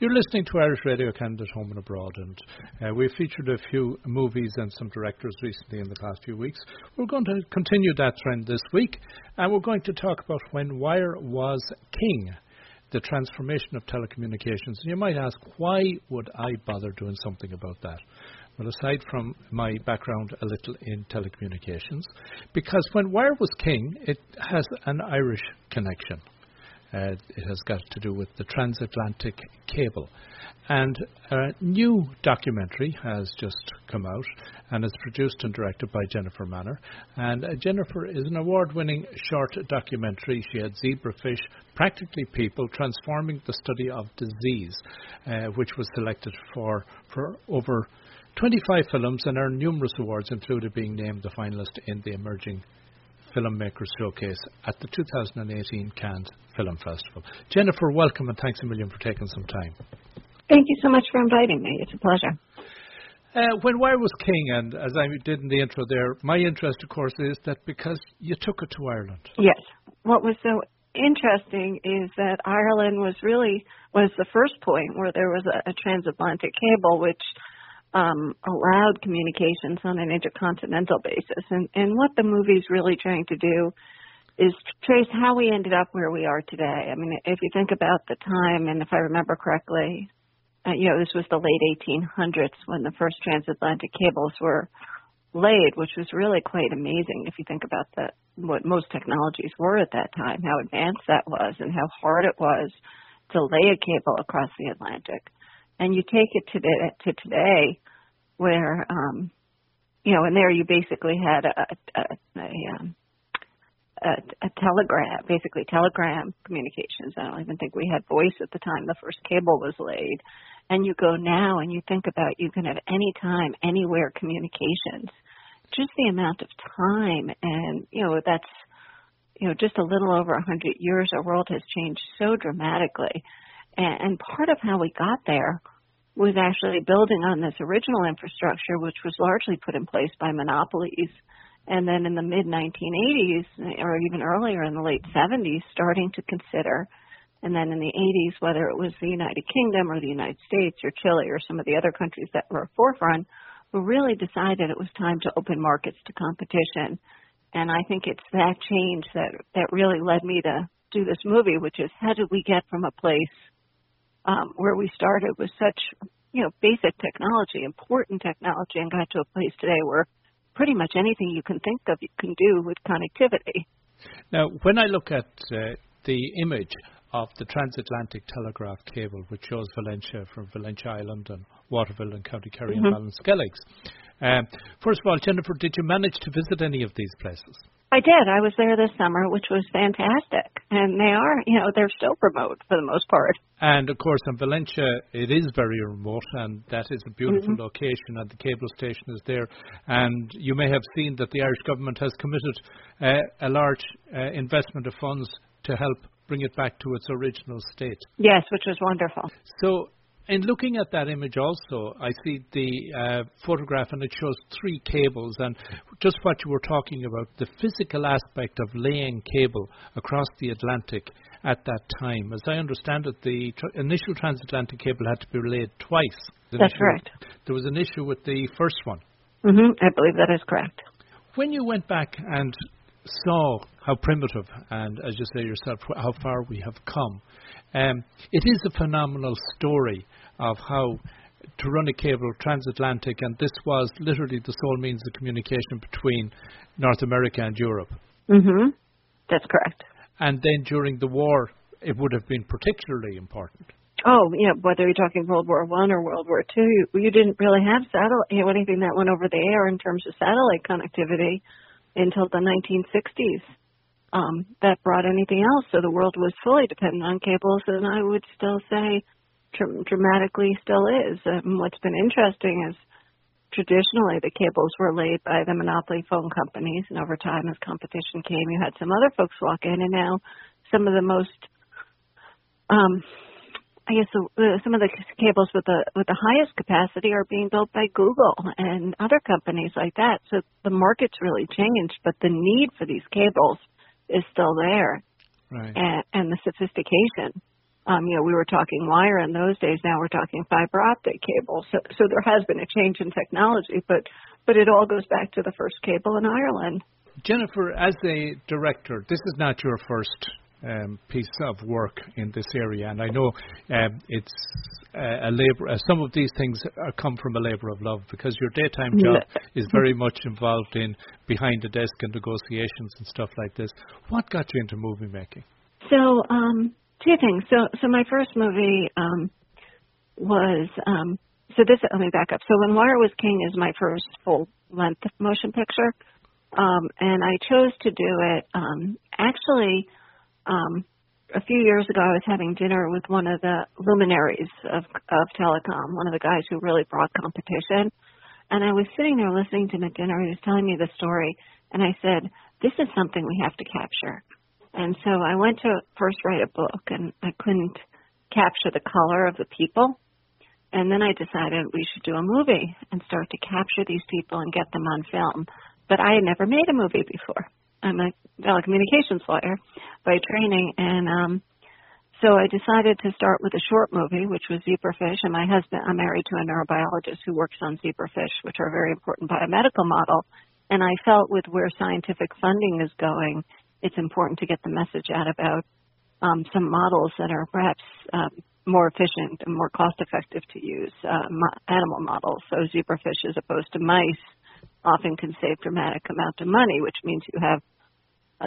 You're listening to Irish Radio Canada Home and Abroad, and uh, we've featured a few movies and some directors recently in the past few weeks. We're going to continue that trend this week, and we're going to talk about when wire was king, the transformation of telecommunications. And you might ask, why would I bother doing something about that? Well, aside from my background a little in telecommunications, because when wire was king, it has an Irish connection. Uh, it has got to do with the transatlantic cable. And a new documentary has just come out and is produced and directed by Jennifer Manner. And uh, Jennifer is an award winning short documentary. She had Zebrafish, Practically People, Transforming the Study of Disease, uh, which was selected for, for over 25 films and earned numerous awards, including being named the finalist in the Emerging Filmmakers Showcase at the 2018 Cannes Film Festival. Jennifer, welcome and thanks a million for taking some time. Thank you so much for inviting me. It's a pleasure. Uh, when Wire was king, and as I did in the intro there, my interest, of course, is that because you took it to Ireland. Yes. What was so interesting is that Ireland was really was the first point where there was a, a transatlantic cable, which um, allowed communications on an intercontinental basis. And, and what the movie's really trying to do is trace how we ended up where we are today. I mean, if you think about the time, and if I remember correctly, uh, you know, this was the late 1800s when the first transatlantic cables were laid, which was really quite amazing if you think about the, what most technologies were at that time, how advanced that was, and how hard it was to lay a cable across the Atlantic and you take it to, the, to today where um you know and there you basically had a a, a, um, a, a telegram basically telegram communications. I don't even think we had voice at the time the first cable was laid. And you go now and you think about you can have any time anywhere communications. Just the amount of time and you know that's you know just a little over a hundred years our world has changed so dramatically. And, and part of how we got there was actually building on this original infrastructure, which was largely put in place by monopolies. And then in the mid 1980s, or even earlier in the late 70s, starting to consider, and then in the 80s, whether it was the United Kingdom or the United States or Chile or some of the other countries that were forefront, who really decided it was time to open markets to competition. And I think it's that change that, that really led me to do this movie, which is how did we get from a place um, where we started with such you know basic technology, important technology, and got to a place today where pretty much anything you can think of you can do with connectivity. Now, when I look at uh, the image of the transatlantic telegraph cable, which shows Valentia from Valentia Island and Waterville and County Kerry mm-hmm. and Ballinskelligs. Um, first of all, Jennifer, did you manage to visit any of these places? I did. I was there this summer, which was fantastic. And they are, you know, they're still remote for the most part. And of course, in Valentia, it is very remote, and that is a beautiful mm-hmm. location, and the cable station is there. And you may have seen that the Irish government has committed uh, a large uh, investment of funds to help bring it back to its original state. Yes, which was wonderful. So in looking at that image also, I see the uh, photograph and it shows three cables and just what you were talking about, the physical aspect of laying cable across the Atlantic at that time. As I understand it, the tr- initial transatlantic cable had to be laid twice. That's correct. There was an issue with the first one. Mm-hmm, I believe that is correct. When you went back and saw how primitive and, as you say yourself, how far we have come, um, it is a phenomenal story of how to run a cable transatlantic, and this was literally the sole means of communication between North America and Europe. Mhm. That's correct. And then during the war, it would have been particularly important. Oh, yeah. Whether you're talking World War One or World War Two, you, you didn't really have satellite, you know, anything that went over the air in terms of satellite connectivity until the 1960s. Um, that brought anything else, so the world was fully dependent on cables, and I would still say dr- dramatically still is. Um, what's been interesting is traditionally the cables were laid by the monopoly phone companies, and over time, as competition came, you had some other folks walk in, and now some of the most, um, I guess, the, some of the cables with the with the highest capacity are being built by Google and other companies like that. So the market's really changed, but the need for these cables is still there, right. and, and the sophistication Um, you know, we were talking wire in those days. Now we're talking fiber optic cable. So, so there has been a change in technology, but but it all goes back to the first cable in Ireland. Jennifer, as a director, this is not your first um, piece of work in this area, and I know um, it's uh, a labor. Uh, some of these things are, come from a labour of love because your daytime job is very much involved in behind the desk and negotiations and stuff like this. What got you into movie making? So, um, two things. So, so my first movie um, was. Um, so this. Let me back up. So, when Wire was King is my first full length motion picture, um, and I chose to do it um, actually um, a few years ago, I was having dinner with one of the luminaries of, of telecom, one of the guys who really brought competition. And I was sitting there listening to him at dinner. He was telling me the story, and I said, "This is something we have to capture." And so I went to first write a book, and I couldn't capture the color of the people. And then I decided we should do a movie and start to capture these people and get them on film. But I had never made a movie before. I'm a telecommunications lawyer by training, and um, so I decided to start with a short movie, which was zebrafish. And my husband, I'm married to a neurobiologist who works on zebrafish, which are a very important biomedical model. And I felt with where scientific funding is going, it's important to get the message out about um, some models that are perhaps um, more efficient and more cost effective to use, uh, animal models. So zebrafish as opposed to mice often can save dramatic amount of money, which means you have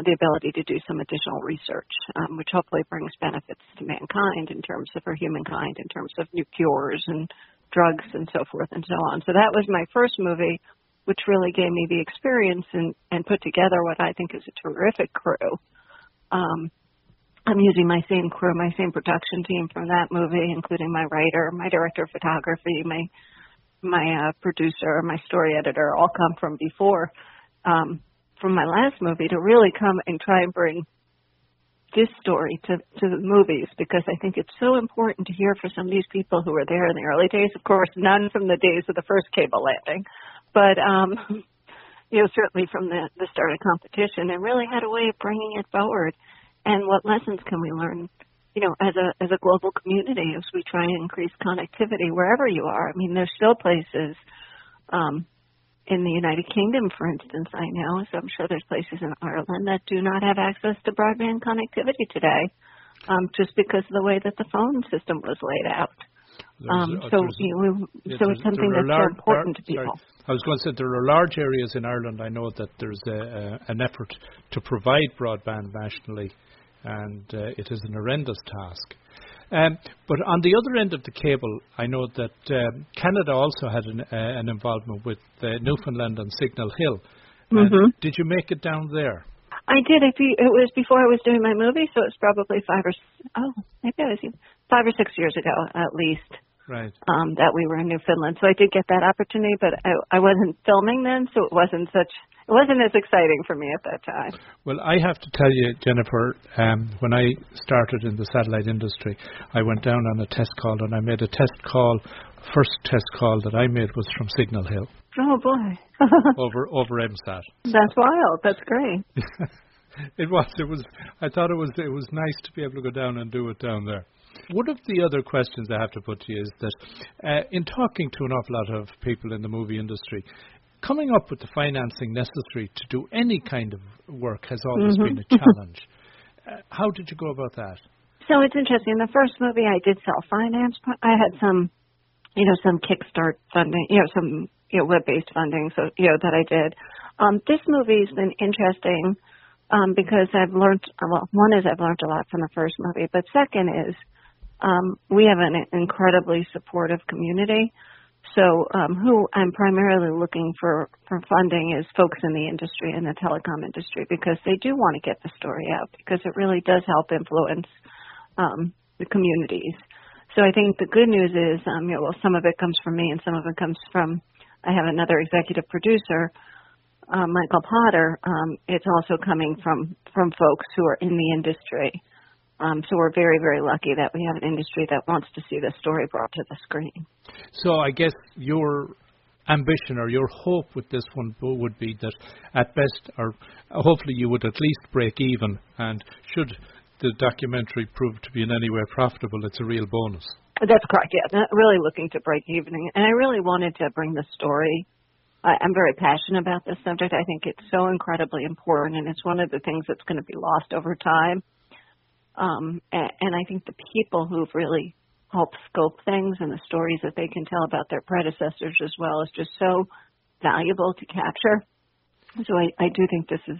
the ability to do some additional research, um, which hopefully brings benefits to mankind in terms of for humankind, in terms of new cures and drugs and so forth and so on. So that was my first movie, which really gave me the experience and, and put together what I think is a terrific crew. Um, I'm using my same crew, my same production team from that movie, including my writer, my director of photography, my my uh, producer, my story editor, all come from before, um, from my last movie, to really come and try and bring this story to to the movies because I think it's so important to hear from some of these people who were there in the early days. Of course, none from the days of the first cable landing, but um, you know certainly from the the start of competition, and really had a way of bringing it forward. And what lessons can we learn you know, as a as a global community, as we try and increase connectivity wherever you are. I mean, there's still places um, in the United Kingdom, for instance, I know, so I'm sure there's places in Ireland that do not have access to broadband connectivity today, um, just because of the way that the phone system was laid out. Um, uh, so, you know, so it's something that's large, so important to people. Sorry. I was going to say there are large areas in Ireland. I know that there's a, a, an effort to provide broadband nationally and uh, it is an horrendous task. Um, but on the other end of the cable, I know that um, Canada also had an, uh, an involvement with uh, Newfoundland and Signal Hill. Mm-hmm. Did you make it down there? I did. It was before I was doing my movie, so it's probably five or oh, maybe it was five or six years ago at least. Right. Um, that we were in Newfoundland, so I did get that opportunity, but I, I wasn't filming then, so it wasn't such it wasn't as exciting for me at that time. Well, I have to tell you, Jennifer, um, when I started in the satellite industry, I went down on a test call and I made a test call. First test call that I made was from Signal Hill. Oh boy. over over MSAT. That's wild. That's great. it was. It was. I thought it was. It was nice to be able to go down and do it down there. One of the other questions I have to put to you is that uh, in talking to an awful lot of people in the movie industry, coming up with the financing necessary to do any kind of work has always mm-hmm. been a challenge. uh, how did you go about that? So it's interesting. The first movie I did self finance. I had some, you know, some Kickstart funding, you know, some you know web based funding. So you know that I did. Um, this movie's been interesting um, because I've learned. Well, one is I've learned a lot from the first movie, but second is um, we have an incredibly supportive community. So, um, who I'm primarily looking for for funding is folks in the industry in the telecom industry because they do want to get the story out because it really does help influence um, the communities. So I think the good news is, um, you know, well, some of it comes from me and some of it comes from I have another executive producer, uh, Michael Potter. Um, it's also coming from from folks who are in the industry. Um, so we're very, very lucky that we have an industry that wants to see this story brought to the screen. So I guess your ambition or your hope with this one would be that at best, or hopefully you would at least break even, and should the documentary prove to be in any way profitable, it's a real bonus. That's correct. Yeah, not really looking to break even, and I really wanted to bring the story. I, I'm very passionate about this subject. I think it's so incredibly important, and it's one of the things that's going to be lost over time. Um, and, I think the people who've really helped scope things and the stories that they can tell about their predecessors as well is just so valuable to capture. So I, I do think this is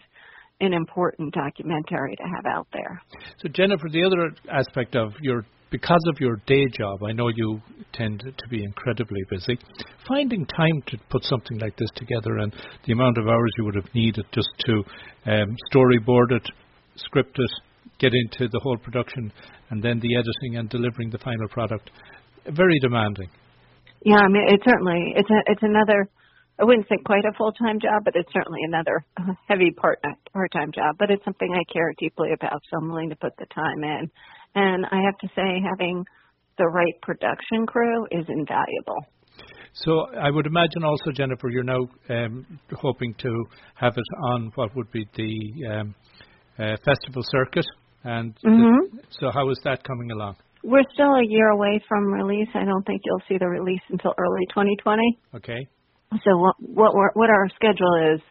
an important documentary to have out there. So Jennifer, the other aspect of your because of your day job, I know you tend to be incredibly busy. Finding time to put something like this together and the amount of hours you would have needed just to um, storyboard it, script it, get into the whole production, and then the editing and delivering the final product, very demanding. Yeah, I mean, it's certainly it's a, it's another I wouldn't say quite a full time job, but it's certainly another heavy part part time job. But it's something I care deeply about, so I'm willing to put the time in. And I have to say, having the right production crew is invaluable. So I would imagine also, Jennifer, you're now um, hoping to have it on what would be the um, uh, festival circuit. And mm-hmm. the, so, how is that coming along? We're still a year away from release. I don't think you'll see the release until early 2020. Okay. So what what what our schedule is,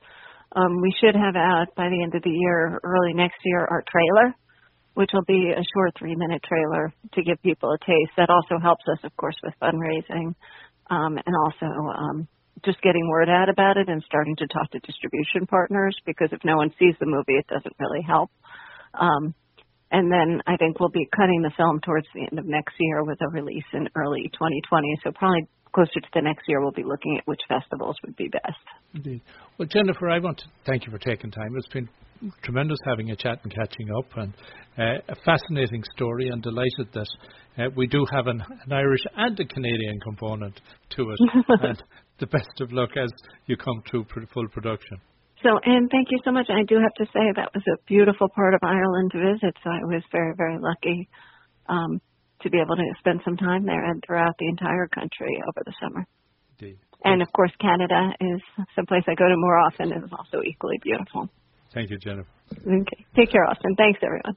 um, we should have out by the end of the year, early next year, our trailer, which will be a short three minute trailer to give people a taste. That also helps us, of course, with fundraising, um, and also um, just getting word out about it and starting to talk to distribution partners because if no one sees the movie, it doesn't really help. Um, and then I think we'll be cutting the film towards the end of next year with a release in early 2020. So probably closer to the next year, we'll be looking at which festivals would be best. Indeed. Well, Jennifer, I want to thank you for taking time. It's been tremendous having a chat and catching up, and uh, a fascinating story. And delighted that uh, we do have an, an, Irish and a Canadian component to it. and the best of luck as you come to full production. So, and thank you so much. I do have to say that was a beautiful part of Ireland to visit. So I was very, very lucky. Um, to be able to spend some time there and throughout the entire country over the summer. Indeed. And of course, Canada is someplace I go to more often and is also equally beautiful. Thank you, Jennifer. Okay. Take care, Austin. Thanks, everyone.